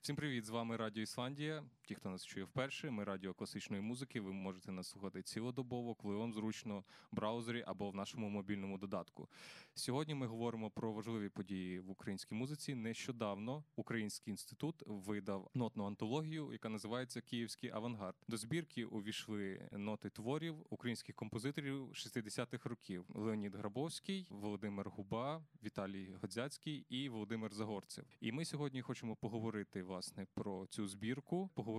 Всім привіт! З вами Радіо Ісландія. Ті, хто нас чує вперше, ми радіо класичної музики. Ви можете нас слухати цілодобово, коли вам зручно в браузері або в нашому мобільному додатку. Сьогодні ми говоримо про важливі події в українській музиці. Нещодавно Український інститут видав нотну антологію, яка називається Київський авангард. До збірки увійшли ноти творів українських композиторів 60-х років: Леонід Грабовський, Володимир Губа, Віталій Годзяцький і Володимир Загорцев. І ми сьогодні хочемо поговорити власне про цю збірку, поговорити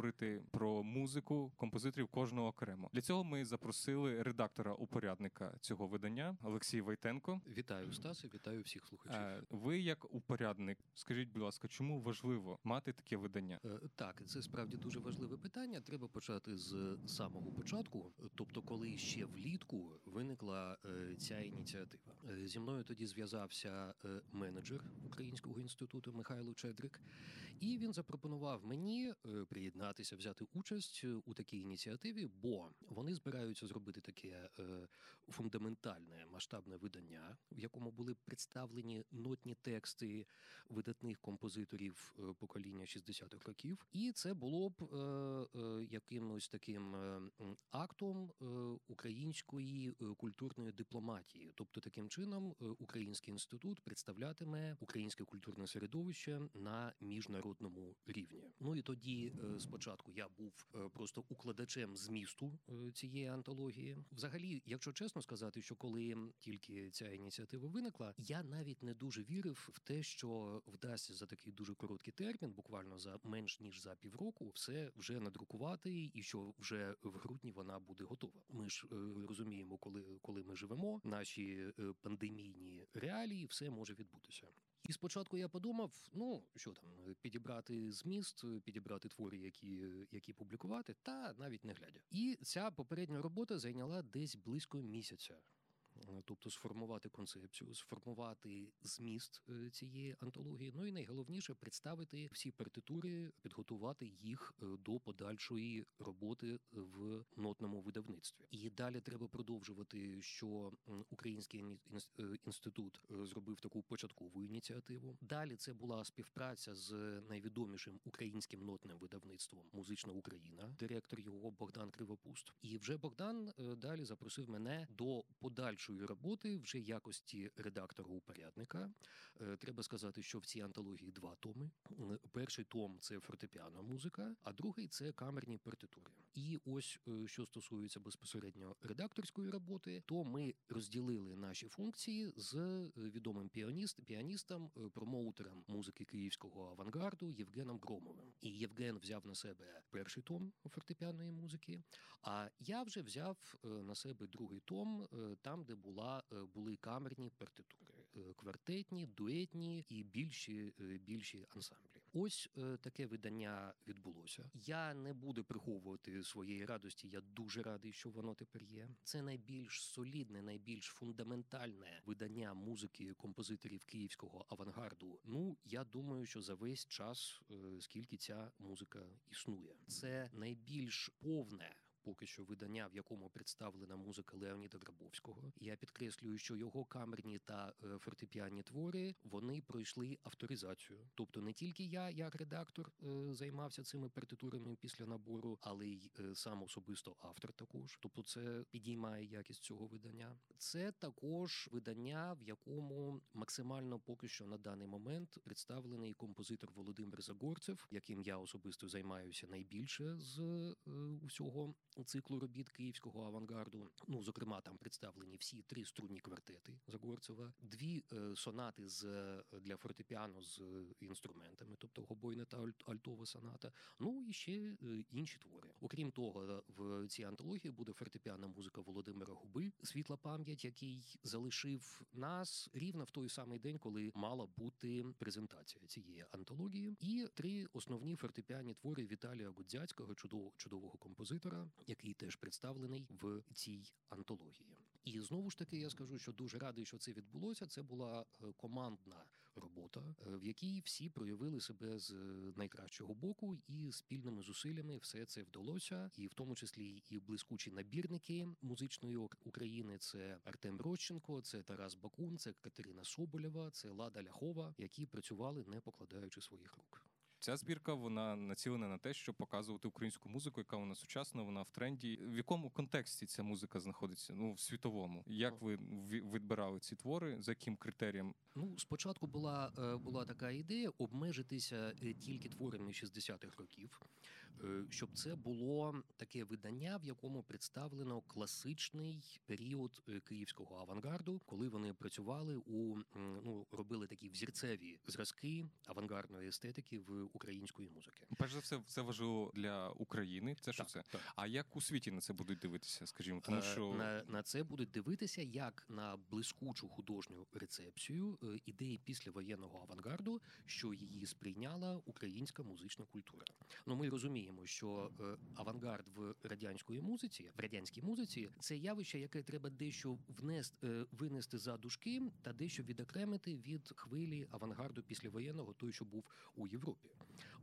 про музику композиторів кожного окремо. Для цього ми запросили редактора упорядника цього видання Олексій Войтенко. Вітаю Стасе, вітаю всіх слухачів. Е, Ви, як упорядник, скажіть, будь ласка, чому важливо мати таке видання? Е, Так, це справді дуже важливе питання. Треба почати з самого початку. Тобто, коли ще влітку виникла е, ця ініціатива. Зі мною тоді зв'язався менеджер Українського інституту Михайло Чедрик, і він запропонував мені е, приєднатися, взяти участь у такій ініціативі, бо вони збираються зробити таке е, фундаментальне масштабне видання, в якому були представлені нотні тексти видатних композиторів е, покоління 60-х років, і це було б е, е, якимось таким е, актом е, української е, культурної дипломатії. Тобто, таким чином, е, Український інститут представлятиме українське культурне середовище на міжнародному рівні. Ну і тоді, е, спочатку, я був е, просто укладачем змісту е, цієї антології. Взагалі, якщо чесно сказати, що коли тільки ця ініціатива виникла, я навіть не дуже вірив в те, що вдасться за такий дуже короткий термін, буквально за менш ніж за півроку, все вже надрукувати, і що вже в грудні вона буде готова. Ми ж е, розуміємо, коли, коли ми живемо, наші пандемійні реалії, все може відбутися. І спочатку я подумав: ну що там, підібрати зміст, підібрати твори, які, які публікувати, та навіть не глядя. І ця попередня робота зайняла десь близько місяця. Е, Тобто сформувати концепцію, сформувати зміст е, цієї антології. Ну і найголовніше представити всі партитури, підготувати їх е, до подальшої роботи в нотному видавництві. І далі треба продовжувати, що Український інститут зробив таку початкову ініціативу. Далі це була співпраця з найвідомішим українським нотним видавництвом Музична Україна, директор його Богдан Кривопуст. І вже Богдан далі запросив мене до подальшої роботи вже якості редактора упорядника. Е, Треба сказати, що в цій антології два томи. Перший том це фортепіано музика, а другий це камерні партитури. І ось е, що стосується безпосередньо редакторської роботи, то ми розділили наші функції з е, відомим піаніст, піаністом, промоутером музики київського авангарду Євгеном Громовим. І Євген взяв на себе перший том фортепіаної музики. А я вже взяв на себе другий том, там, де була е, були камерні партитури, е, квартетні, дуетні і більші е, більші ансамблі. Ось таке видання відбулося. Я не буду приховувати своєї радості. Я дуже радий, що воно тепер є. Це найбільш солідне, найбільш фундаментальне видання музики композиторів київського авангарду. Ну я думаю, що за весь час, скільки ця музика існує, це найбільш повне. Поки що видання, в якому представлена музика Леоніда Грабовського. Я підкреслюю, що його камерні та е, фортепіанні твори вони пройшли авторизацію. Тобто не тільки я, як редактор, е, займався цими партитурами після набору, але й е, сам особисто автор також. Тобто, це підіймає якість цього видання. Це також видання, в якому максимально поки що на даний момент представлений композитор Володимир Загорцев, яким я особисто займаюся найбільше з усього циклу робіт київського авангарду. Ну, зокрема, там представлені всі три струнні квартети Загорцева, дві е, сонати з е, для фортепіано з е, інструментами, тобто гобойна та альтова соната. Ну і ще інші твори. Окрім того, в цій антології буде фортепіана музика Володимира Губи, світла пам'ять, який залишив нас рівно в той самий день, коли мала бути презентація цієї антології, і три основні фортепіані твори Віталія Гудзяцького, чудового чудового композитора, який теж представлений в цій антології. І знову ж таки я скажу, що дуже радий, що це відбулося. Це була е, командна робота, е, в якій всі проявили себе з е, найкращого боку, і спільними зусиллями все це вдалося, і в тому числі і блискучі набірники музичної України. Це Артем Рощенко, це Тарас Бакун, це Катерина Соболєва, це Лада Ляхова, які працювали не покладаючи своїх рук. Ця збірка вона націлена на те, щоб показувати українську музику, яка вона сучасна, вона в тренді. В якому контексті ця музика знаходиться? Ну в світовому. Як ви відбирали ці твори? За яким критерієм? Ну, спочатку була, е, була така ідея обмежитися е, тільки творами 60-х років, щоб це було таке видання, в якому представлено класичний період е, київського авангарду, коли вони працювали у ну робили такі взірцеві зразки авангардної естетики в української музики. Перш за все, це важливо для України. Це що Так, це? так. А як у світі на це будуть дивитися? Скажімо, тому Е, що на, на це будуть дивитися як на блискучу художню рецепцію е, ідеї післявоєнного авангарду, що її сприйняла українська музична культура. Ну ми розуміємо, що е, авангард в радянської музиці, в радянській музиці, це явище, яке треба дещо внести е, винести за дужки та дещо відокремити від хвилі авангарду післявоєнного, той, що був у Європі.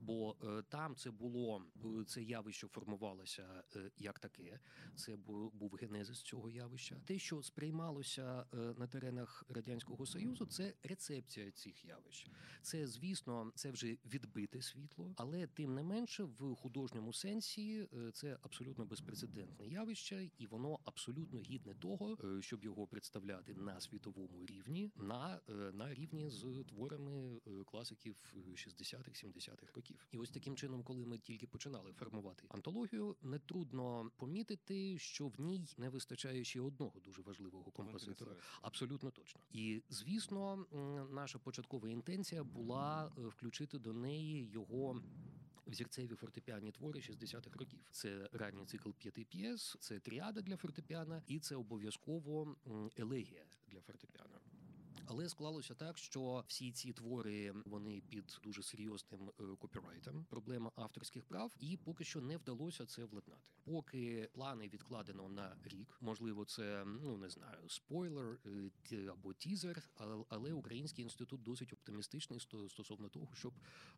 Бо е, там це було це явище формувалося е, як таке. Це бу- був генезис цього явища. Те, що сприймалося е, на теренах радянського союзу, це рецепція цих явищ. Це, звісно, це вже відбите світло, але тим не менше, в художньому сенсі це абсолютно безпрецедентне явище, і воно абсолютно гідне того, щоб його представляти на світовому рівні, на, на рівні з творами класиків 60-х, 70-х років. І ось таким чином, коли ми тільки починали формувати антологію, нетрудно помітити, що в ній не вистачає ще одного дуже важливого композитора. Абсолютно точно. І звісно, наша початкова інтенція була е, включити до неї його. Взірцеві фортепіанні твори 60-х років. Це ранній цикл п'яти п'єс, це тріада для фортепіано, і це обов'язково елегія для фортепіано. Але склалося так, що всі ці твори вони під дуже серйозним е, копірайтом, проблема авторських прав, і поки що не вдалося це владнати. Поки плани відкладено на рік, можливо, це ну не знаю, спойлер е, або тізер, але, Український інститут досить оптимістичний сто- стосовно того, щоб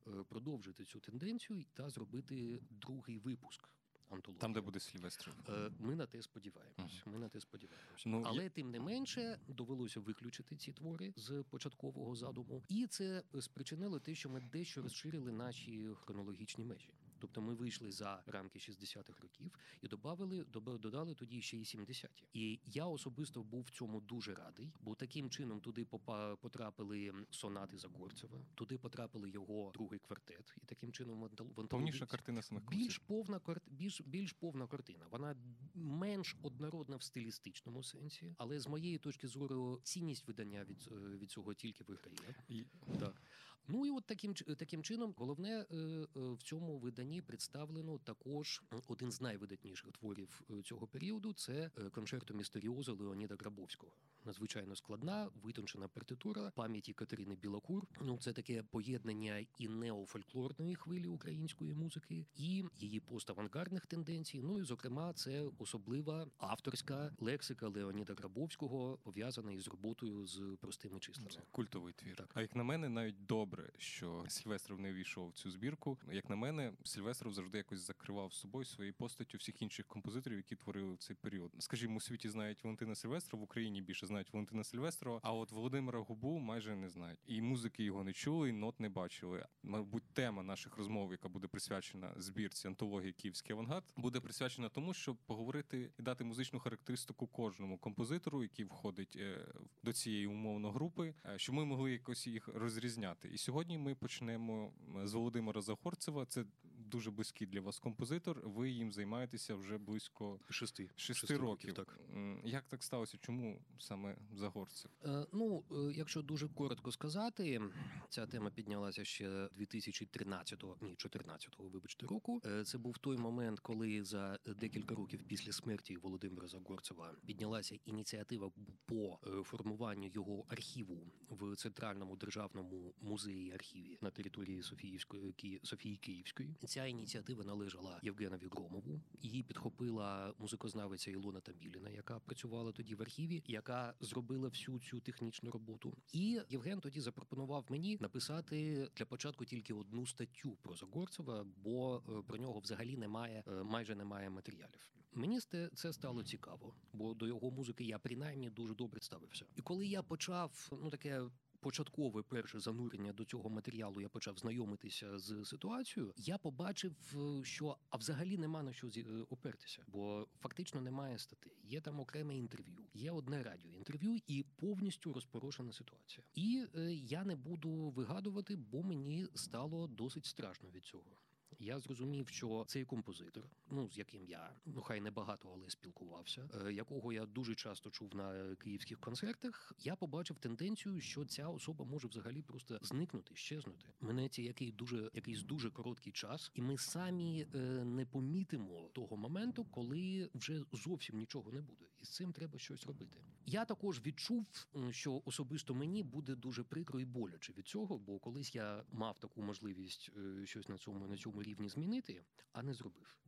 е, продовжити цю тенденцію та зробити другий випуск антології. Там, де буде сільвестр. Е, Ми на те сподіваємось. Ми на те сподіваємось. Ну, Але тим не менше довелося виключити ці твори з початкового задуму, і це спричинило те, що ми дещо розширили наші хронологічні межі. Тобто ми вийшли за рамки 60-х років і додали, додали тоді ще й 70-ті. І я особисто був в цьому дуже радий, бо таким чином туди попа- потрапили сонати Загорцева, туди потрапили його другий квартет, і таким чином в повніша картина самих більш повна більш, більш повна картина. Вона менш однородна в стилістичному сенсі, але з моєї точки зору цінність видання від, е, від цього тільки виграє. І Так. Ну і от таким таким чином, головне е, е, в цьому виданні представлено також один з найвидатніших творів е, цього періоду. Це е, концерто містеріозо Леоніда Грабовського. Надзвичайно складна, витончена партитура пам'яті Катерини Білокур. Ну це таке поєднання і неофольклорної хвилі української музики, і її поставангардних тенденцій. Ну і зокрема, це особлива авторська лексика Леоніда Грабовського, пов'язана із роботою з простими числами. Це культовий твір. Так. А як на мене, навіть добре, що Сільвестров не увійшов в цю збірку. Як на мене, Сільвестров завжди якось закривав собою своєю постаттю всіх інших композиторів, які творили в цей період. Скажімо, у світі знають Валентина Сильвестрова, в Україні більше знають Валентина Сильвестрова, а от Володимира Губу майже не знають. І музики його не чули, і нот не бачили. Мабуть, тема наших розмов, яка буде присвячена збірці антології Київський авангард, буде присвячена тому, щоб поговорити і дати музичну характеристику кожному композитору, який входить е, до цієї умовно групи, е, щоб ми могли якось їх розрізняти. І сьогодні ми почнемо з Володимира Захорцева. Це дуже близький для вас композитор. Ви їм займаєтеся вже близько Шести. шести, Шести років. так. Як так сталося? Чому саме Загорцев? Е, Ну, е, якщо дуже коротко сказати, ця тема піднялася ще 2013-го, ні, 14-го, вибачте, року. Е, Це був той момент, коли за декілька років після смерті Володимира Загорцева піднялася ініціатива по е, формуванню його архіву в центральному державному музеї архіві на території Софіївської Софії Київської. Ця ініціатива належала Євгенові Громову. Її підхопила музикознавиця Ілона Таміліна, яка працювала тоді в архіві, яка зробила всю цю технічну роботу. І Євген тоді запропонував мені написати для початку тільки одну статтю про Загорцева, бо е, про нього взагалі немає, е, майже немає матеріалів. Мені це стало цікаво, бо до його музики я принаймні дуже добре ставився. І коли я почав ну таке початкове перше занурення до цього матеріалу я почав знайомитися з ситуацією. Я побачив, е, що а взагалі нема на що е, опертися, бо фактично немає статей. Є там окреме інтерв'ю, є одне радіоінтерв'ю і повністю розпорошена ситуація. І е, я не буду вигадувати, бо мені стало досить страшно від цього. Я зрозумів, що цей композитор, ну з яким я ну хай не багато, але спілкувався, е, якого я дуже часто чув на київських концертах. Я побачив тенденцію, що ця особа може взагалі просто зникнути, щезнути. Минеться який дуже якийсь дуже короткий час, і ми самі е, не помітимо того моменту, коли вже зовсім нічого не буде, і з цим треба щось робити. Я також відчув, що особисто мені буде дуже прикро і боляче від цього, бо колись я мав таку можливість е, щось на цьому на цьому рівні змінити, а не зробив.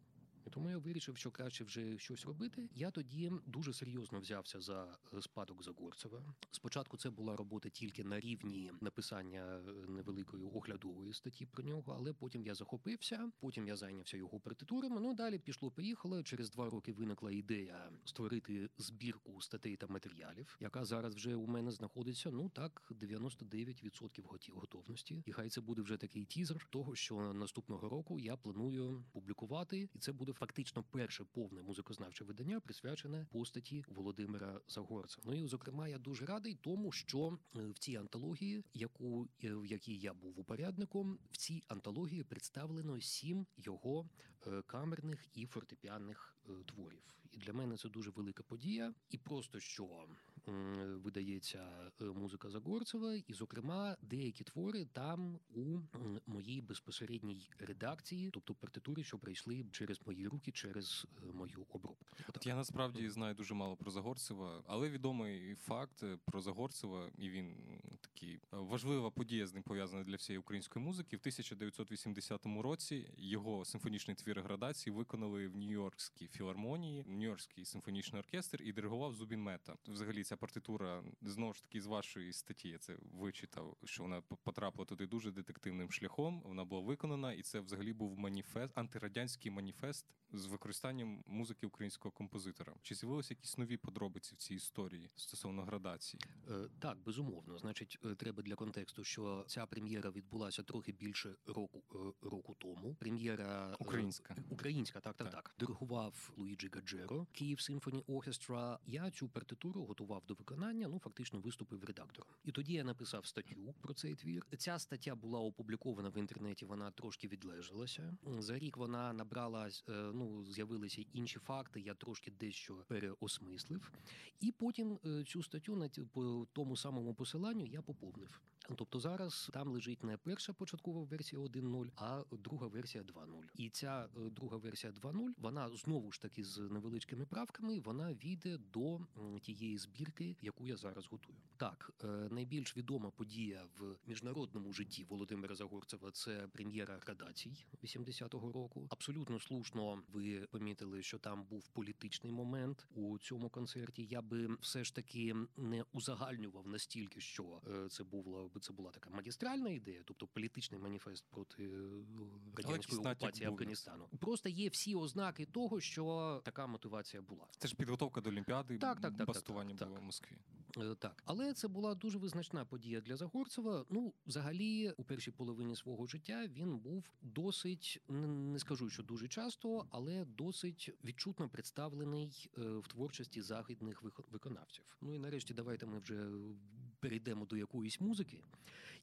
І тому я вирішив, що краще вже щось робити. Я тоді дуже серйозно взявся за е, спадок Загорцева. Спочатку це була робота тільки на рівні написання е, невеликої оглядової статті про нього, але потім я захопився. Потім я зайнявся його партитурами. Ну далі пішло, поїхало. Через два роки виникла ідея створити збірку статей та матеріалів, яка зараз вже у мене знаходиться. Ну так, 99% готі- готовності. І хай це буде вже такий тізер того, що наступного року я планую публікувати, і це буде фактично перше повне музикознавче видання, присвячене постаті Володимира Загорця. Ну і зокрема, я дуже радий тому, що е, в цій антології, яку е, в якій я був упорядником, в цій антології представлено сім його е, камерних і фортепіанних творів. І для мене це дуже велика подія. І просто що видається е, музика Загорцева, і, зокрема, деякі твори там у моїй безпосередній редакції, тобто партитури, що пройшли через мої руки, через е, мою обробку. От я насправді знаю дуже мало про Загорцева, але відомий факт е, про Загорцева, і він такий важлива подія з ним пов'язана для всієї української музики. В 1980 році його симфонічний твір градації виконали в Нью-Йоркській філармонії, Нью-Йоркський симфонічний оркестр і диригував Зубін Мета. Взагалі, ця партитура знову ж таки з вашої статті я це вичитав, що вона потрапила туди дуже детективним шляхом. Вона була виконана, і це взагалі був маніфест, антирадянський маніфест з використанням музики українського композитора. Чи з'явилися якісь нові подробиці в цій історії стосовно градації? Е, Так, безумовно. Значить, е, треба для контексту, що ця прем'єра відбулася трохи більше року е, року тому. Прем'єра е, Українська. Українська, так, так, Так. так. Диригував Луїджі Гаджеро, Київ Симфоні Оркестра. Я цю партитуру готував до виконання. Ну фактично виступив редактором. І тоді я написав статтю про цей твір. Ця стаття була опублікована в інтернеті. Вона трошки відлежалася. За рік вона набрала е, ну з'явилися інші факти. Я трошки дещо переосмислив. І потім е, цю статтю на по тому самому посиланню я поповнив. Тобто зараз там лежить не перша початкова версія 1.0, а друга версія 2.0. І ця е, друга версія 2.0, вона знову ж таки з невеличкими правками, вона війде до тієї збірки, яку я зараз готую. Так, е, найбільш відома подія в міжнародному житті Володимира Загорцева це прем'єра градацій 80-го року. Абсолютно слушно ви помітили, що там був політичний момент у цьому концерті. Я би все ж таки не узагальнював настільки, що е, це була це була така магістральна ідея, тобто політичний маніфест проти е, радянської окупації. Афганістану. Просто є всі ознаки того, що така мотивація була. Це ж підготовка до Олімпіади, Так, так, так, так, так, в Москві. Е, Так, але це була дуже визначна подія для Загорцева. Ну, взагалі, у першій половині свого життя він був досить не скажу, що дуже часто, але досить відчутно представлений е, в творчості західних виконавців. Ну і нарешті, давайте ми вже перейдемо до якоїсь музики.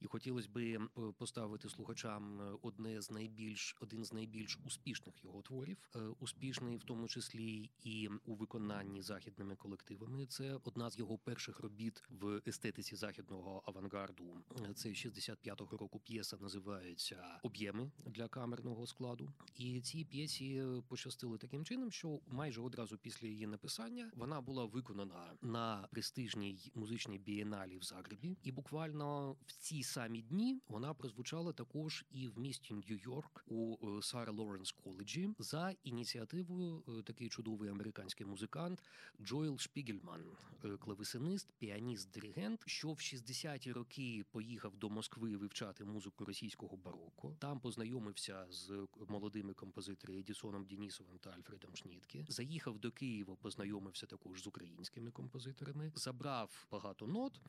І хотілося би поставити слухачам е, одне з найбільш один з найбільш успішних його творів, Е, успішний в тому числі і у виконанні західними колективами. Це одна з його перших робіт в естетиці західного авангарду. Е, Це 65-го року п'єса називається Об'єми для камерного складу. І цій п'єсі пощастило таким чином, що майже одразу після її написання вона була виконана на престижній музичній бієналі в Загребі, і буквально в цій самі дні вона прозвучала також і в місті Нью-Йорк у е, Сара Лоренс коледжі за ініціативою е, такий чудовий американський музикант Джоел Шпігельман, е, клавесинист, піаніст, диригент, що в 60-ті роки поїхав до Москви вивчати музику російського бароко. Там познайомився з молодими композиторами Едісоном Дінісовим та Альфредом Шнітке. Заїхав до Києва, познайомився також з українськими композиторами, забрав багато нот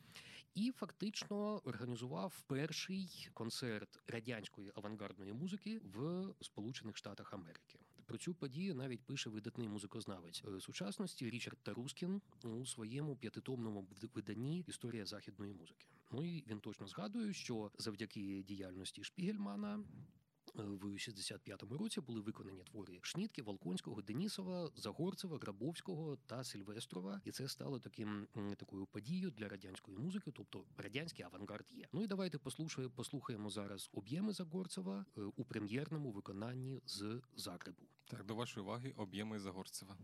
і фактично організував перший концерт радянської авангардної музики в Сполучених Штатах Америки. Про цю подію навіть пише видатний музикознавець е, сучасності Річард Тарускін у своєму п'ятитомному виданні Історія західної музики. Ну і він точно згадує, що завдяки діяльності Шпігельмана. Е, в 65-му році були виконані твори Шнітки, Волконського, Денісова, Загорцева, Грабовського та Сильвестрова, і це стало таким такою подією для радянської музики, тобто радянський авангард є. Ну і давайте послухаємо, послухаємо зараз об'єми Загорцева е, у прем'єрному виконанні з Загребу. Так до вашої уваги об'єми Загорцева.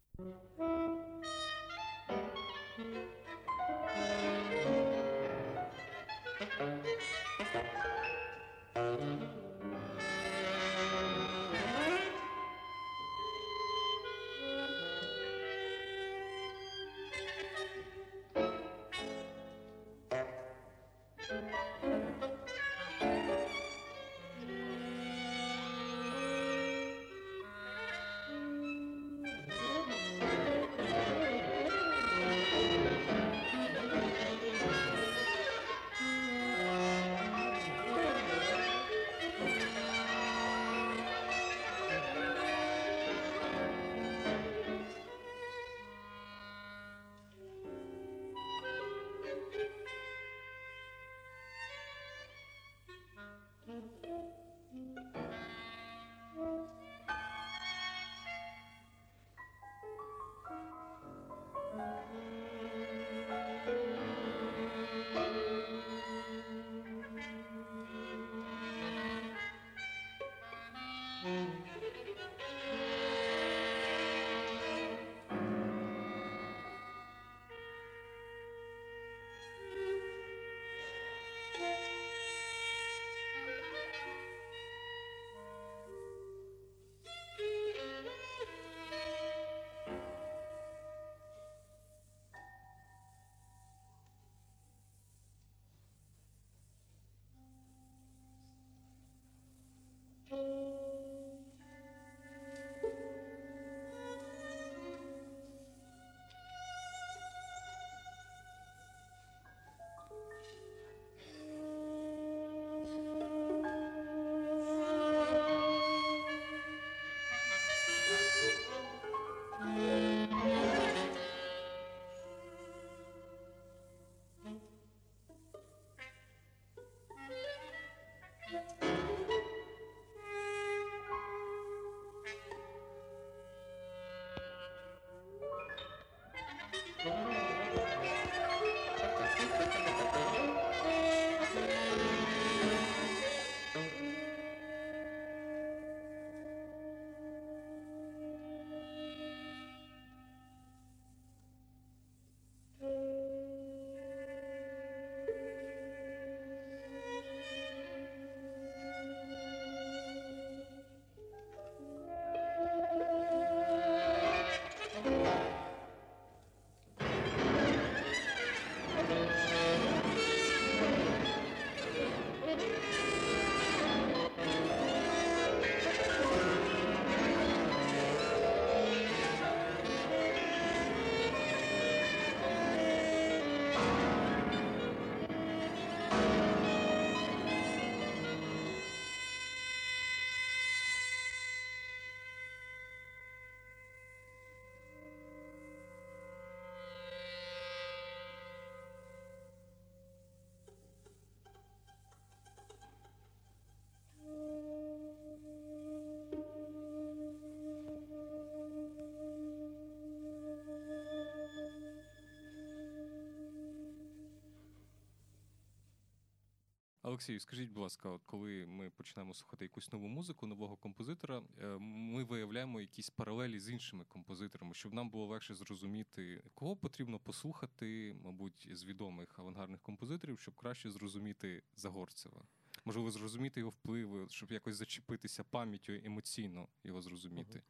Олексію, скажіть, будь ласка, от коли ми починаємо слухати якусь нову музику, нового композитора, е, ми виявляємо якісь паралелі з іншими композиторами, щоб нам було легше зрозуміти, кого потрібно послухати, мабуть, з відомих авангардних композиторів, щоб краще зрозуміти Загорцева. Можливо, зрозуміти його впливи, щоб якось зачепитися пам'яттю емоційно його зрозуміти.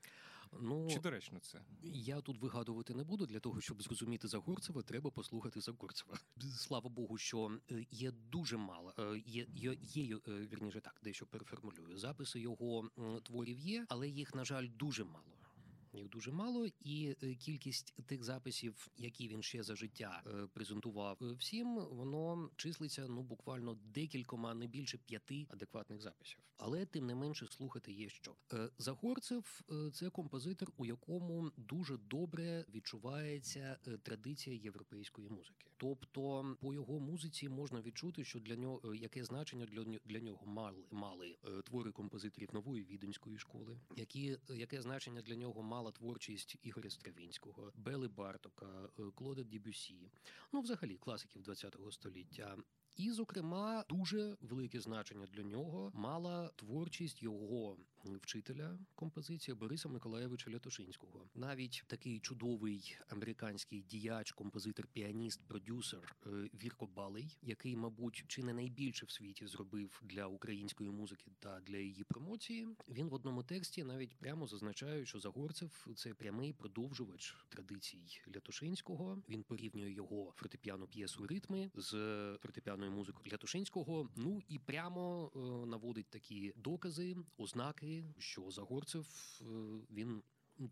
Ну, Чи доречно це? Я тут вигадувати не буду для того, щоб зрозуміти Загорцева, треба послухати Загорцева. Слава Богу, що е, є дуже мало. е, Є, є, є е, вірніше так, дещо переформулюю. Записи його творів є, але їх, на жаль, дуже мало. Їх дуже мало, і е, кількість тих записів, які він ще за життя е, презентував е, всім, воно числиться ну буквально декількома, не більше п'яти адекватних записів. Але тим не менше слухати є що. Загорцев це композитор, у якому дуже добре відчувається традиція європейської музики. Тобто, по його музиці можна відчути, що для нього яке значення для для нього мали мали твори композиторів нової віденської школи, які яке значення для нього мала творчість Ігоря Стравінського, Бели Бартока, е, Клода Дібюсі, ну взагалі класиків ХХ століття. І, зокрема, дуже велике значення для нього мала творчість його вчителя композиції Бориса Миколаєвича Лятошинського. Навіть такий чудовий американський діяч, композитор, піаніст, продюсер е, Вірко Балей, який, мабуть, чи не найбільше в світі зробив для української музики та для її промоції. Він в одному тексті навіть прямо зазначає, що Загорцев це прямий продовжувач традицій Лятошинського. Він порівнює його фортепіано п'єсу ритми з фортепіаною музикою Лятошинського. Ну і прямо е, наводить такі докази, ознаки, що Загорцев е, він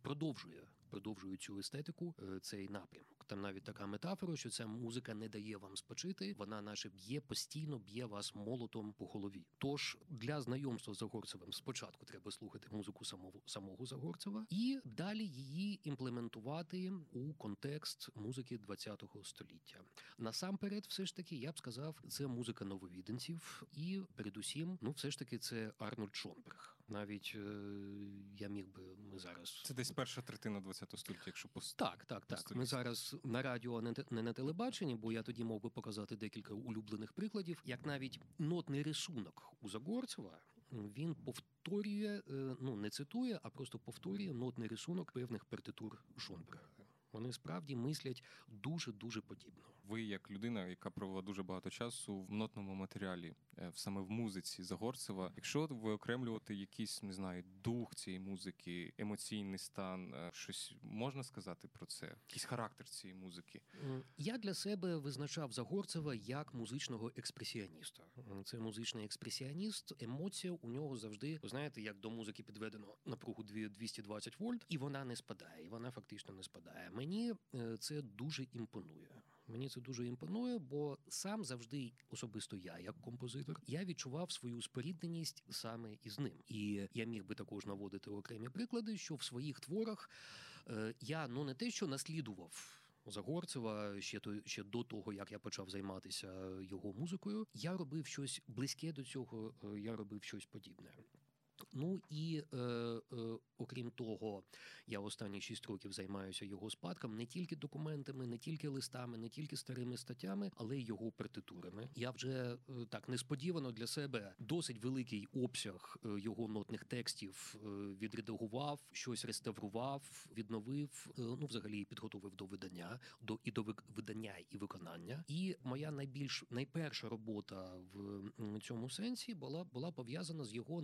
продовжує. Продовжує цю естетику, е, цей напрямок. Там навіть така метафора, що ця музика не дає вам спочити, вона наче б'є постійно, б'є вас молотом по голові. Тож для знайомства з Загорцевим спочатку треба слухати музику самого самого Загорцева і далі її імплементувати у контекст музики ХХ століття. Насамперед, все ж таки, я б сказав, це музика нововіденців, і передусім, ну все ж таки, це Арнольд Шонберг. Навіть е, я міг би ми зараз Це десь перша третина ХХ століття, якщо по так, так, так. Ми зараз на радіо, а не на телебаченні, бо я тоді мог би показати декілька улюблених прикладів, як навіть нотний рисунок у Загорцева. Він повторює, е, ну не цитує, а просто повторює нотний рисунок певних партитур Шонберга. Вони справді мислять дуже дуже подібно. Ви, як людина, яка провела дуже багато часу в нотному матеріалі, е, саме в музиці Загорцева, якщо виокремлювати якийсь, не знаю, дух цієї музики, емоційний стан, е, щось можна сказати про це? Якийсь характер цієї музики? Я для себе визначав Загорцева як музичного експресіоніста. Це музичний експресіоніст. Емоція у нього завжди, ви знаєте, як до музики підведено напругу дві- 220 вольт, і вона не спадає. І вона фактично не спадає. Мені е, це дуже імпонує. Мені це дуже імпонує, бо сам завжди, особисто я, як композитор, я відчував свою спорідненість саме із ним. І я міг би також наводити окремі приклади, що в своїх творах е, я ну не те, що наслідував. Загорцева ще то ще до того, як я почав займатися його музикою, я робив щось близьке до цього. е, Я робив щось подібне. Ну і е, е, окрім того, я останні шість років займаюся його спадком не тільки документами, не тільки листами, не тільки старими статтями, але й його партитурами. Я вже е, так несподівано для себе досить великий обсяг е, його нотних текстів е, відредагував, щось реставрував, відновив. е, Ну, взагалі підготовив до видання, до і до видання і виконання. І моя найбільш найперша робота в цьому сенсі була була пов'язана з його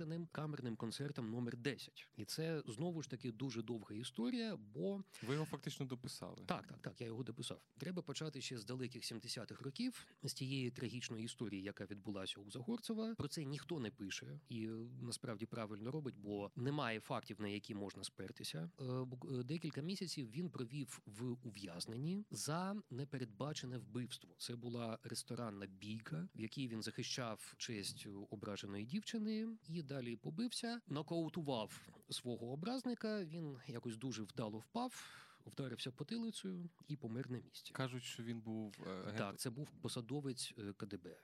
незавершеним камерним концертом номер 10. І це знову ж таки дуже довга історія, бо Ви його фактично дописали. так, так, так, я його дописав. Треба почати ще з далеких 70-х років, з тієї трагічної історії, яка відбулася у Загорцева. Про це ніхто не пише і е, насправді правильно робить, бо немає фактів, на які можна спертися. Е, е, Декілька місяців він провів в ув'язненні за непередбачене вбивство. Це була ресторанна бійка, в якій він захищав честь ображеної дівчини і далі побився, нокаутував свого образника. Він якось дуже вдало впав. Вдарився потилицею і помер на місці. Кажуть, що він був е, агент Так, це був посадовець е, КДБ.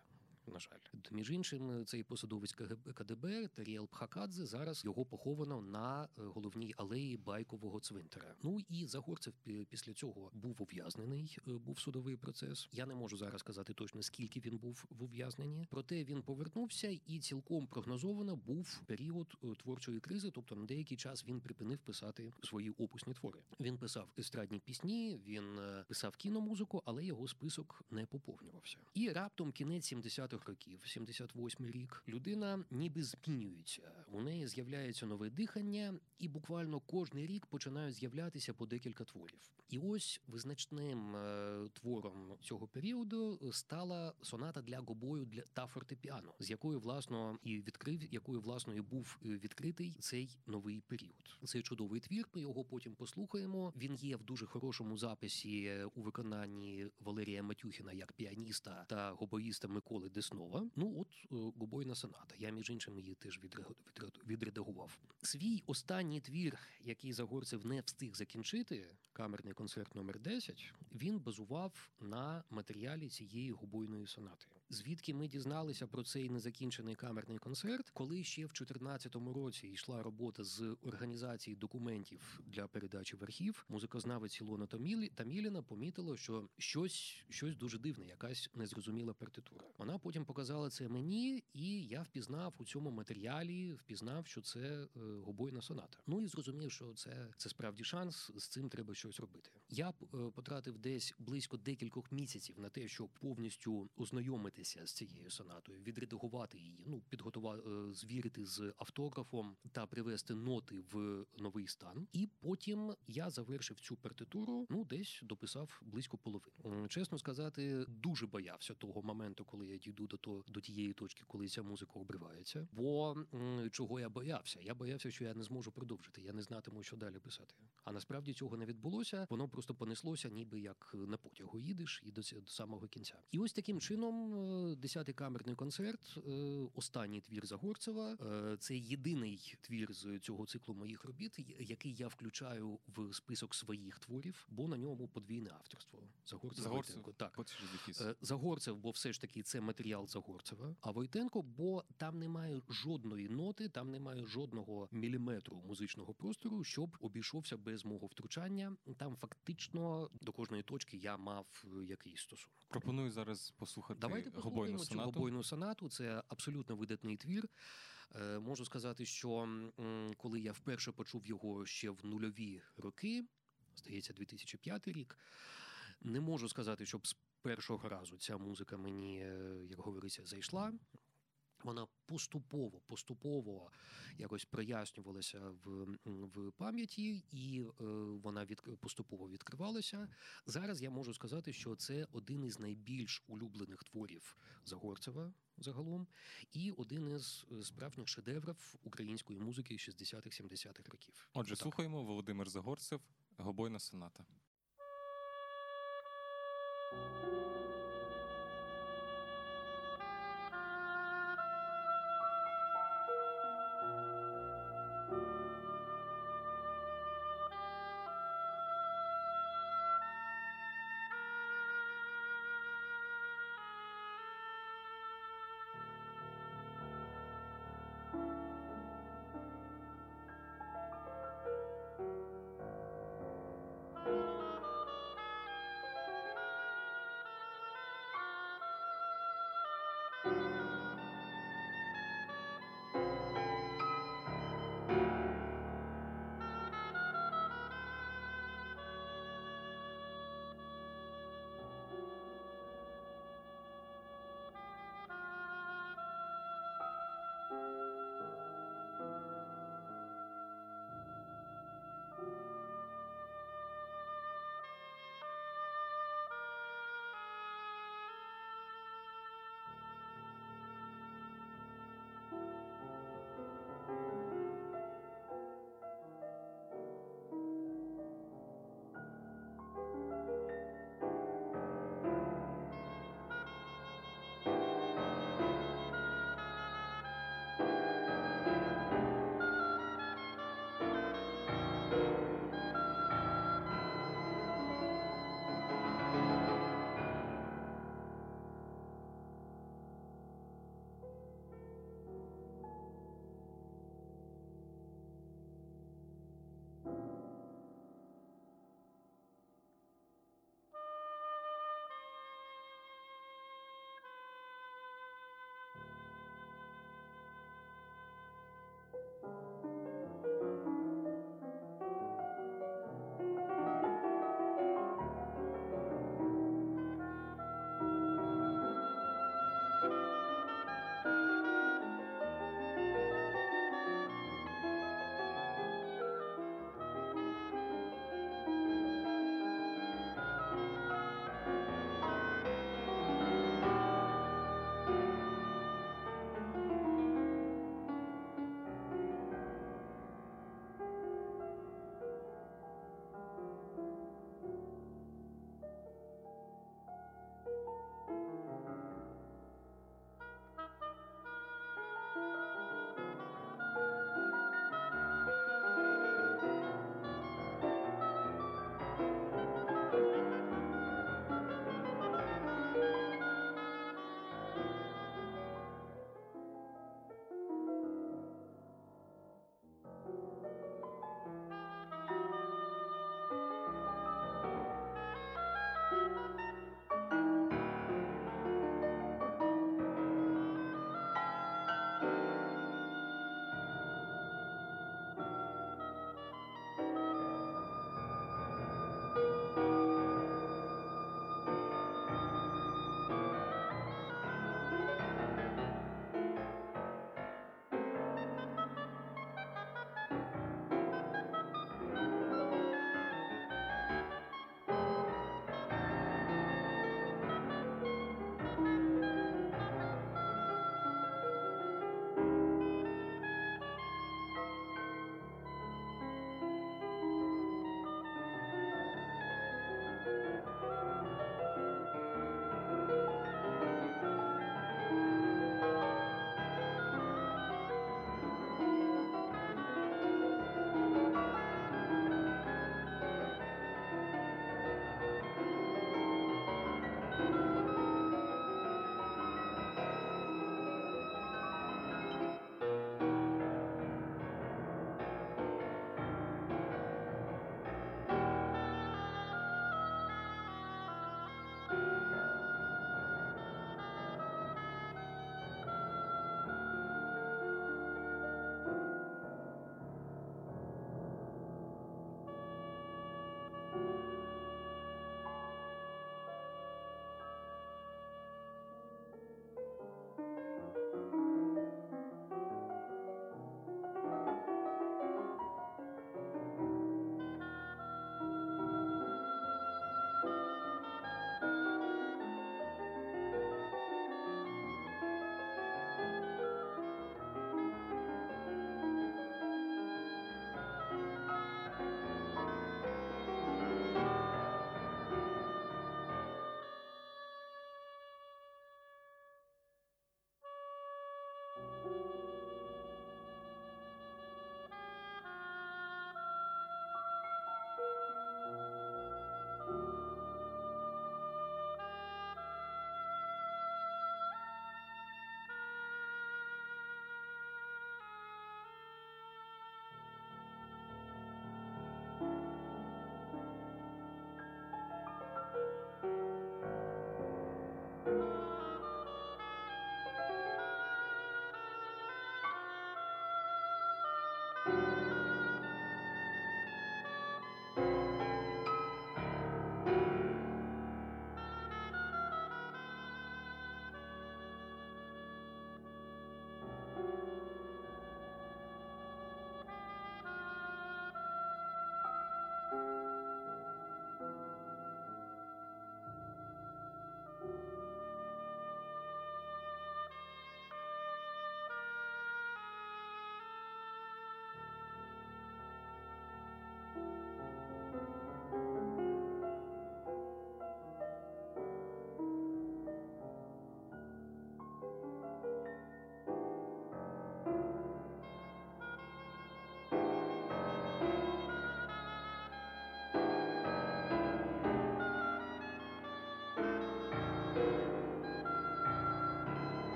На жаль, між іншим, цей посадовець КДБ Таріел Пхакадзе зараз його поховано на е, головній алеї байкового цвинтара. Ну і Загорцев після цього був ув'язнений. е, Був судовий процес. Я не можу зараз сказати точно скільки він був в ув'язненні. Проте він повернувся і цілком прогнозовано був період е, творчої кризи. Тобто на деякий час він припинив писати свої опусні твори. Він писав естрадні пісні, він е, писав кіномузику, але його список не поповнювався. І раптом кінець 70-х років, 78-й рік, людина ніби змінюється. У неї з'являється нове дихання, і буквально кожний рік починають з'являтися по декілька творів. І ось визначним е, твором цього періоду стала соната для гобою для та фортепіано, з якою власно і відкрив, якою власно і був е, відкритий цей новий період. Цей чудовий твір. Ми його потім послухаємо. Він є в дуже хорошому записі е, у виконанні Валерія Матюхіна як піаніста та гобоїста Миколи Деснова. Ну от е, гобойна соната. Я між іншим її теж відре- відре- відредагував. Свій останній твір, який Загорцев не встиг закінчити, камерний концерт номер 10, він базував на матеріалі цієї губойної сонати. Звідки ми дізналися про цей незакінчений камерний концерт, коли ще в 2014 році йшла робота з організації документів для передачі в архів, музикознавець Ілона Таміліна помітила, що щось, щось дуже дивне, якась незрозуміла партитура. Вона потім показала це мені, і я впізнав у цьому матеріалі, впізнав, що це е, гобойна соната. Ну і зрозумів, що це, це справді шанс. З цим треба щось робити. Я е, потратив десь близько декількох місяців на те, щоб повністю ознайомитися з цією сонатою, відредагувати її, ну підготувати, звірити з автографом та привести ноти в новий стан. І потім я завершив цю партитуру. Ну, десь дописав близько половини. Чесно сказати, дуже боявся того моменту, коли я дійду до то до тієї точки, коли ця музика обривається. Бо чого я боявся? Я боявся, що я не зможу продовжити. Я не знатиму, що далі писати. А насправді цього не відбулося. Воно просто понеслося, ніби як на потягу їдеш і до, до самого кінця. І ось таким чином, десятий камерний концерт, е, останній твір Загорцева. е, Це єдиний твір з цього циклу моїх робіт, який я включаю в список своїх творів, бо на ньому подвійне авторство. Загорцев, Загорцев. Так. Е, Загорцев, бо все ж таки це матеріал Загорцева. А Войтенко, бо там немає жодної ноти, там немає жодного міліметру музичного простору, щоб обійшовся без мого втручання. Там фактично до кожної точки я мав якийсь стосунок. Пропоную зараз послухати Давайте гобойну цю сонату. гобойну сонату. Це абсолютно видатний твір. Е, Можу сказати, що коли я вперше почув його ще в нульові роки, здається, 2005 рік. Не можу сказати, щоб з першого разу ця музика мені, е, як говориться, зайшла. Вона поступово, поступово якось прояснювалася в, в пам'яті, і е, вона від, поступово відкривалася. Зараз я можу сказати, що це один із найбільш улюблених творів Загорцева загалом, і один із е, справжніх шедеврів української музики 60-х-70-х років. Отже, Так. слухаємо Володимир Загорцев, гобойна соната.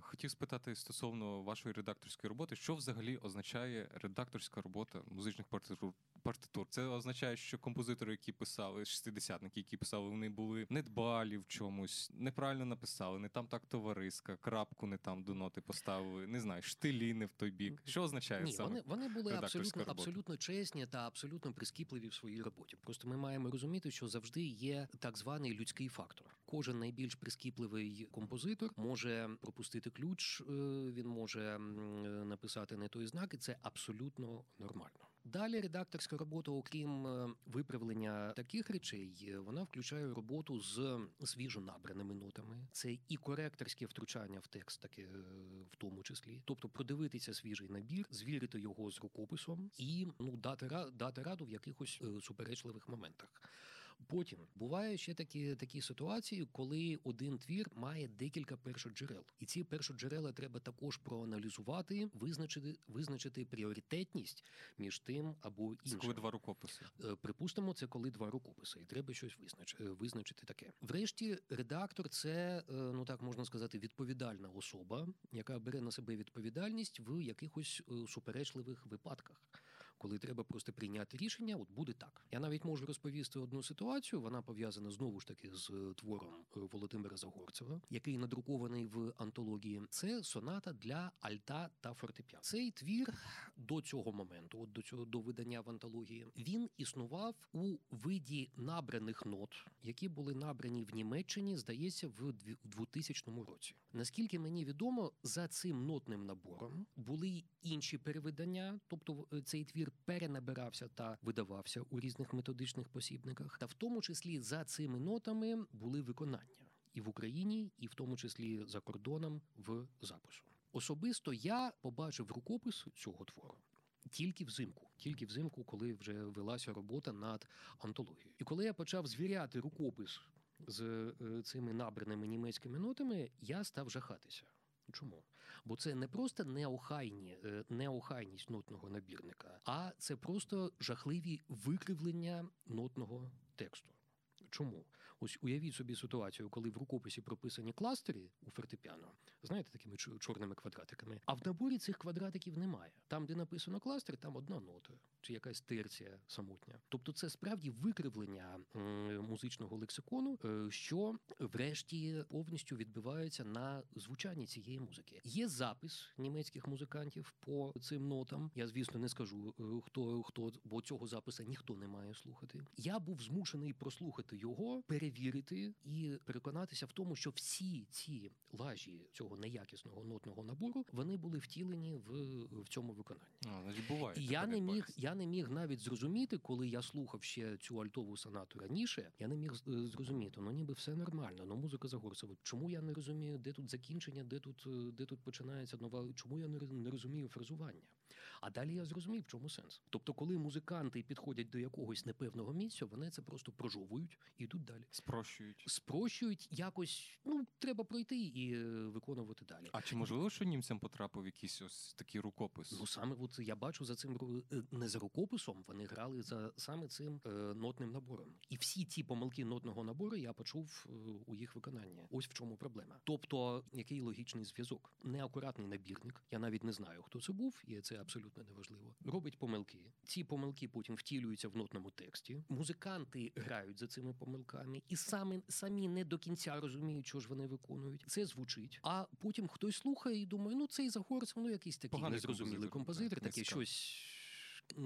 Хотів спитати стосовно вашої редакторської роботи, що взагалі означає редакторська робота музичних партитур? партитур. Це означає, що композитори, які писали, шестидесятники, які писали, вони були недбалі в чомусь, неправильно написали, не там так товариска, крапку не там до ноти поставили, не знаю, штилі не в той бік. Що означає Ні, саме? вони, вони були абсолютно, робота? абсолютно чесні та абсолютно прискіпливі в своїй роботі. Просто ми маємо розуміти, що завжди є так званий людський фактор. Кожен найбільш прискіпливий композитор може пропустити ключ, е, він може е, написати не той знак, і це абсолютно нормально. Далі редакторська робота, окрім е, виправлення таких речей, вона включає роботу з свіжо набраними нотами. Це і коректорське втручання в текст, таке в тому числі. Тобто продивитися свіжий набір, звірити його з рукописом і ну дати дати раду в якихось суперечливих моментах. Потім буває ще такі, такі ситуації, коли один твір має декілька першоджерел, і ці першоджерела треба також проаналізувати, визначити, визначити пріоритетність між тим або Це коли два рукописи. Е, Припустимо, це коли два рукописи, і треба щось визнач... е, визначити таке. Врешті, редактор це, е, ну так можна сказати, відповідальна особа, яка бере на себе відповідальність в якихось суперечливих випадках. Коли треба просто прийняти рішення, от буде так. Я навіть можу розповісти одну ситуацію. Вона пов'язана знову ж таки з е, твором е, Володимира Загорцева, який надрукований в антології. Це соната для альта та фортепіано. Цей твір до цього моменту, от до цього до видання в антології, він існував у виді набраних нот, які були набрані в Німеччині, здається, в дві- в 2000 році. Наскільки мені відомо, за цим нотним набором були інші перевидання, тобто е, цей твір перенабирався та видавався у різних методичних посібниках, та в тому числі за цими нотами були виконання і в Україні, і в тому числі за кордоном в запису. Особисто я побачив рукопис цього твору. Тільки взимку, тільки взимку, коли вже велася робота над антологією. І коли я почав звіряти рукопис з е, цими набраними німецькими нотами, я став жахатися. Чому? Бо це не просто неохайні, е, неохайність нотного набірника, а це просто жахливі викривлення нотного тексту. Чому? Ось уявіть собі ситуацію, коли в рукописі прописані кластери у фортепіано, знаєте, такими чор- чорними квадратиками, а в наборі цих квадратиків немає. Там, де написано кластер, там одна нота чи якась терція самотня. Тобто, це справді викривлення музичного лексикону, е, що врешті повністю відбивається на звучанні цієї музики. Є запис німецьких музикантів по цим нотам. Я звісно не скажу е, хто хто, бо цього записа ніхто не має слухати. Я був змушений прослухати його, перевірити і переконатися в тому, що всі ці лажі цього неякісного нотного набору вони були втілені в, в цьому виконанні. А, значить, буває. І я не міг, я не міг навіть зрозуміти, коли я слухав ще цю альтову сонату раніше. Я не міг е, зрозуміти, ну ніби все нормально. Ну музика Загорцева. Чому я не розумію, де тут закінчення, де тут, е, де тут починається нова? Чому я не розумію фразування? А далі я зрозумів, в чому сенс. Тобто, коли музиканти підходять до якогось непевного місця, вони це просто прожовують і йдуть далі. Спрощують. Спрощують якось, ну треба пройти і е, виконувати далі. А чи можливо, що німцям потрапив якийсь ось такий рукопис? Ну саме от я бачу за цим е, не за рукописом, вони грали за саме цим е, нотним набором. І всі ті помилки нотного набору я почув е, у їх виконанні. Ось в чому проблема. Тобто, який логічний зв'язок? Неакуратний набірник. Я навіть не знаю, хто це був, і це абсолютно неважливо. Робить помилки. Ці помилки потім втілюються в нотному тексті. Музиканти грають за цими помилками, і самі самі не до кінця розуміють, що ж вони виконують. Це звучить. А потім хтось слухає і думає, ну цей Загорцев, ну якийсь такий Поганий незрозумілий композитор, композитор, такий щось.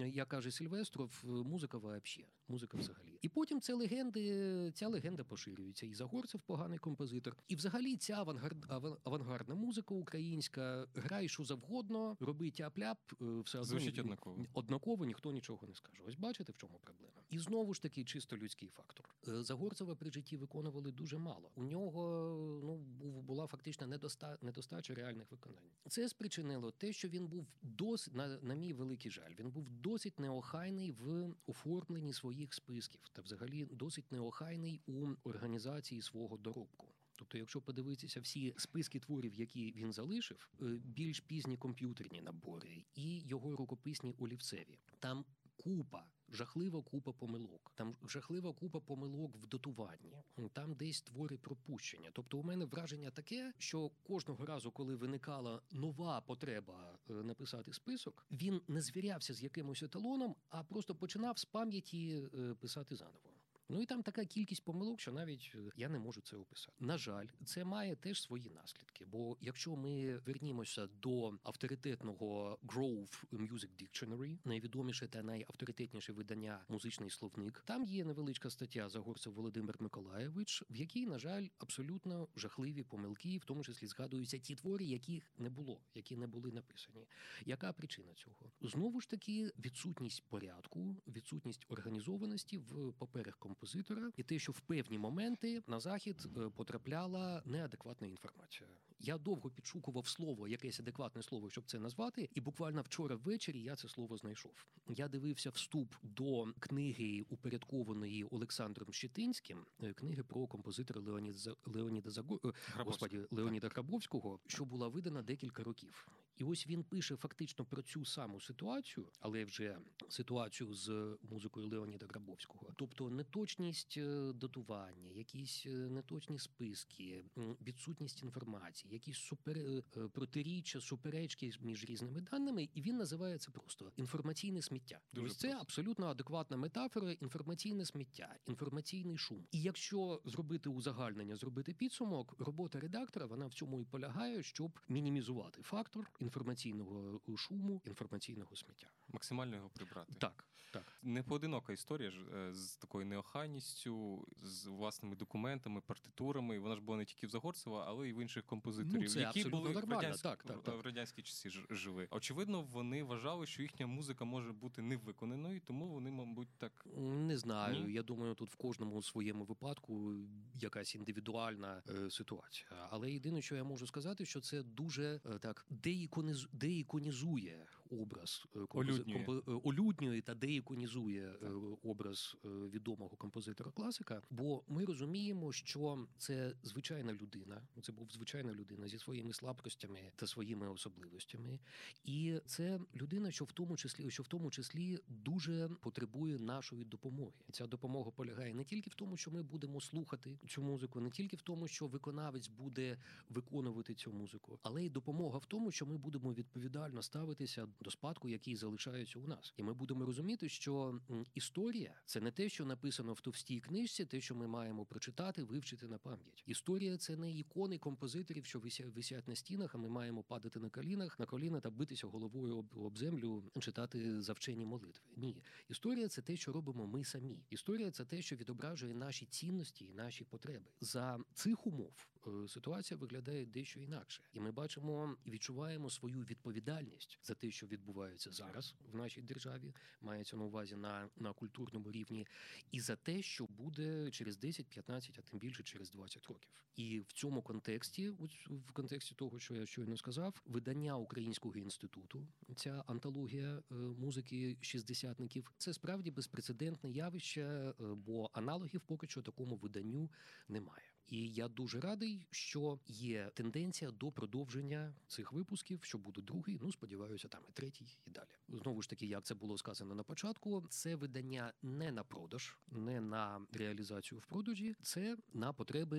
Як каже Сільвестров, музика вообще, музика взагалі. І потім ця легенди, ця легенда поширюється. І Загорцев поганий композитор. І взагалі ця авангард, авангардна музика українська, грай що завгодно, роби тяп-ляп, е, все одно Звучить однаково. однаково ніхто нічого не скаже. Ось бачите, в чому проблема. І знову ж таки, чисто людський фактор. Е, Загорцева при житті виконували дуже мало. У нього ну був була фактично недоста, недостача реальних виконань. Це спричинило те, що він був досить на, на мій великий жаль. Він був досить неохайний в оформленні своїх списків, та взагалі досить неохайний у організації свого доробку. Тобто, якщо подивитися всі списки творів, які він залишив, е, більш пізні комп'ютерні набори і його рукописні олівцеві, там купа жахлива купа помилок. Там жахлива купа помилок в дотуванні. Там десь твори пропущення. Тобто, у мене враження таке, що кожного разу, коли виникала нова потреба е, написати список, він не звірявся з якимось еталоном, а просто починав з пам'яті е, писати заново. Ну і там така кількість помилок, що навіть е, я не можу це описати. На жаль, це має теж свої наслідки. Бо якщо ми вернімося до авторитетного Grove Music Dictionary, найвідоміше та найавторитетніше видання музичний словник, там є невеличка стаття Загорцев Володимир Миколаєвич, в якій, на жаль, абсолютно жахливі помилки, в тому числі згадуються ті твори, яких не було, які не були написані. Яка причина цього? Знову ж таки, відсутність порядку, відсутність організованості в паперах композитора, і те, що в певні моменти на захід е, потрапляла неадекватна інформація. Я довго підшукував слово, якесь адекватне слово, щоб це назвати, і буквально вчора ввечері я це слово знайшов. Я дивився вступ до книги, упорядкованої Олександром Щетинським, е, книги про композитора Леоніда Леоніда Заго... е, Господі Леоніда Грабовського, що була видана декілька років. І ось він пише фактично про цю саму ситуацію, але вже ситуацію з музикою Леоніда Грабовського. Тобто неточність е, датування, якісь е, неточні списки, відсутність інформації, якісь супер е, протиріччя, суперечки між різними даними, і він називає це просто інформаційне сміття. Дуже ось це просто. абсолютно адекватна метафора. Інформаційне сміття, інформаційний шум. І якщо зробити узагальнення, зробити підсумок, робота редактора вона в цьому і полягає, щоб мінімізувати фактор інформаційного шуму, інформаційного сміття. Максимально його прибрати. Так, так. Не поодинока історія ж е, з такою неохайністю, з власними документами, партитурами. Вона ж була не тільки в Загорцева, але й в інших композиторів, Ну, це які були в, радянські, Так, так, так. в радянські часи ж- жили. Очевидно, вони вважали, що їхня музика може бути невиконаною, тому вони, мабуть, так Не знаю. Ні? Я думаю, тут в кожному своєму випадку якась індивідуальна е, ситуація. Але єдине, що я можу сказати, що це дуже е, так деікониз... деіконізує образ е, компози- Олюднює. е, олюднює та деіконізує е, образ е, відомого композитора класика. Бо ми розуміємо, що це звичайна людина. Це був звичайна людина зі своїми слабкостями та своїми особливостями. І це людина, що в тому числі, що в тому числі дуже потребує нашої допомоги. Ця допомога полягає не тільки в тому, що ми будемо слухати цю музику, не тільки в тому, що виконавець буде виконувати цю музику, але й допомога в тому, що ми будемо відповідально ставитися до спадку, який залишається у нас, і ми будемо розуміти, що історія це не те, що написано в товстій книжці, те, що ми маємо прочитати, вивчити на пам'ять. Історія це не ікони композиторів, що висять, на стінах, а ми маємо падати на колінах, на коліна та битися головою об, об землю, читати завчені молитви. Ні, історія це те, що робимо ми самі. Історія це те, що відображує наші цінності і наші потреби. За цих умов е, ситуація виглядає дещо інакше, і ми бачимо і відчуваємо свою відповідальність за те, що відбувається зараз в нашій державі, мається на увазі на, на культурному рівні, і за те, що буде через 10, 15, а тим більше через 20 років. І в цьому контексті, в контексті того, що я щойно сказав, видання Українського інституту, ця антологія е, музики шістдесятників, це справді безпрецедентне явище, е, бо аналогів поки що такому виданню немає. І я дуже радий, що є тенденція до продовження цих випусків, що буде другий. Ну сподіваюся, там і третій, і далі. Знову ж таки, як це було сказано на початку, це видання не на продаж, не на реалізацію в продажі, це на потреби,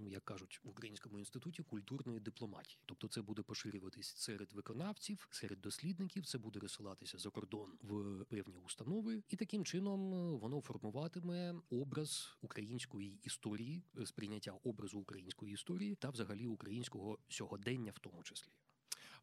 ну як кажуть в українському інституті культурної дипломатії. Тобто, це буде поширюватись серед виконавців, серед дослідників. Це буде розсилатися за кордон в певні установи, і таким чином е, воно формуватиме образ української історії, е, сприйняття образу української історії та взагалі українського сьогодення, в тому числі.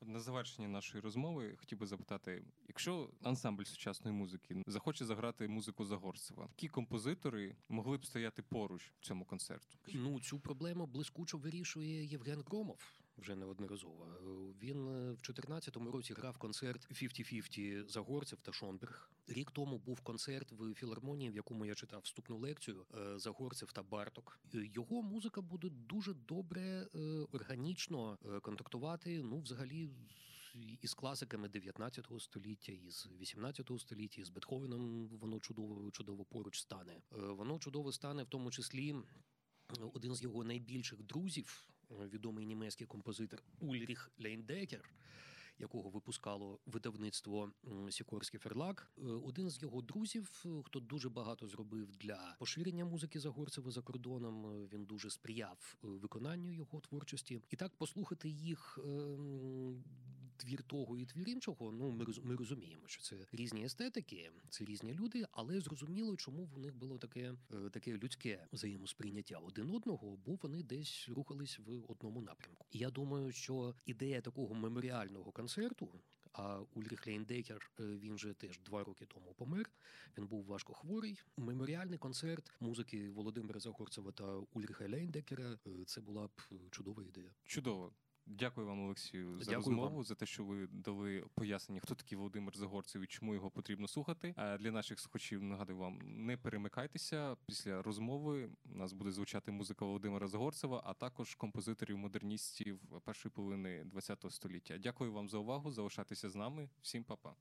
На завершення нашої розмови хотів би запитати: якщо ансамбль сучасної музики захоче заграти музику Загорцева, які композитори могли б стояти поруч цьому концерту? Ну цю проблему блискучо вирішує Євген Громов. Вже неодноразово. Е, Він е, в 2014 році грав концерт 50-50 Загорцев та Шонберг. Рік тому був концерт в філармонії, в якому я читав вступну лекцію е, Загорцев та Барток. Його музика буде дуже добре органічно контактувати. Ну, взагалі. Із класиками 19 століття, із 18 століття, з Бетховеном воно чудово чудово поруч стане. Воно чудово стане в тому числі один з його найбільших друзів, відомий німецький композитор Ульріх Лейндекер, якого випускало видавництво Сікорський Ферлак. Е, Один з його друзів, е, хто дуже багато зробив для поширення музики Загорцева за кордоном. е, Він дуже сприяв е, виконанню його творчості. І так послухати їх. Твір того і твір іншого, ну ми ми розуміємо, що це різні естетики, це різні люди, але зрозуміло, чому в них було таке, е, таке людське взаємосприйняття один одного, бо вони десь рухались в одному напрямку. Я думаю, що ідея такого меморіального концерту. А Ульріх Лейндекер, е, він же теж два роки тому помер. Він був важко хворий. Меморіальний концерт музики Володимира Загорцева та Ульриха Лейндекера. е, Це була б чудова ідея. Чудово. Дякую вам, Олексію, за Дякую розмову, вам. за те, що ви дали пояснення, хто такий Володимир Загорцев і чому його потрібно слухати. А Для наших слухачів нагадую вам, не перемикайтеся. Після розмови у нас буде звучати музика Володимира Загорцева, а також композиторів модерністів першої половини ХХ століття. Дякую вам за увагу. Залишайтеся з нами. Всім па-па.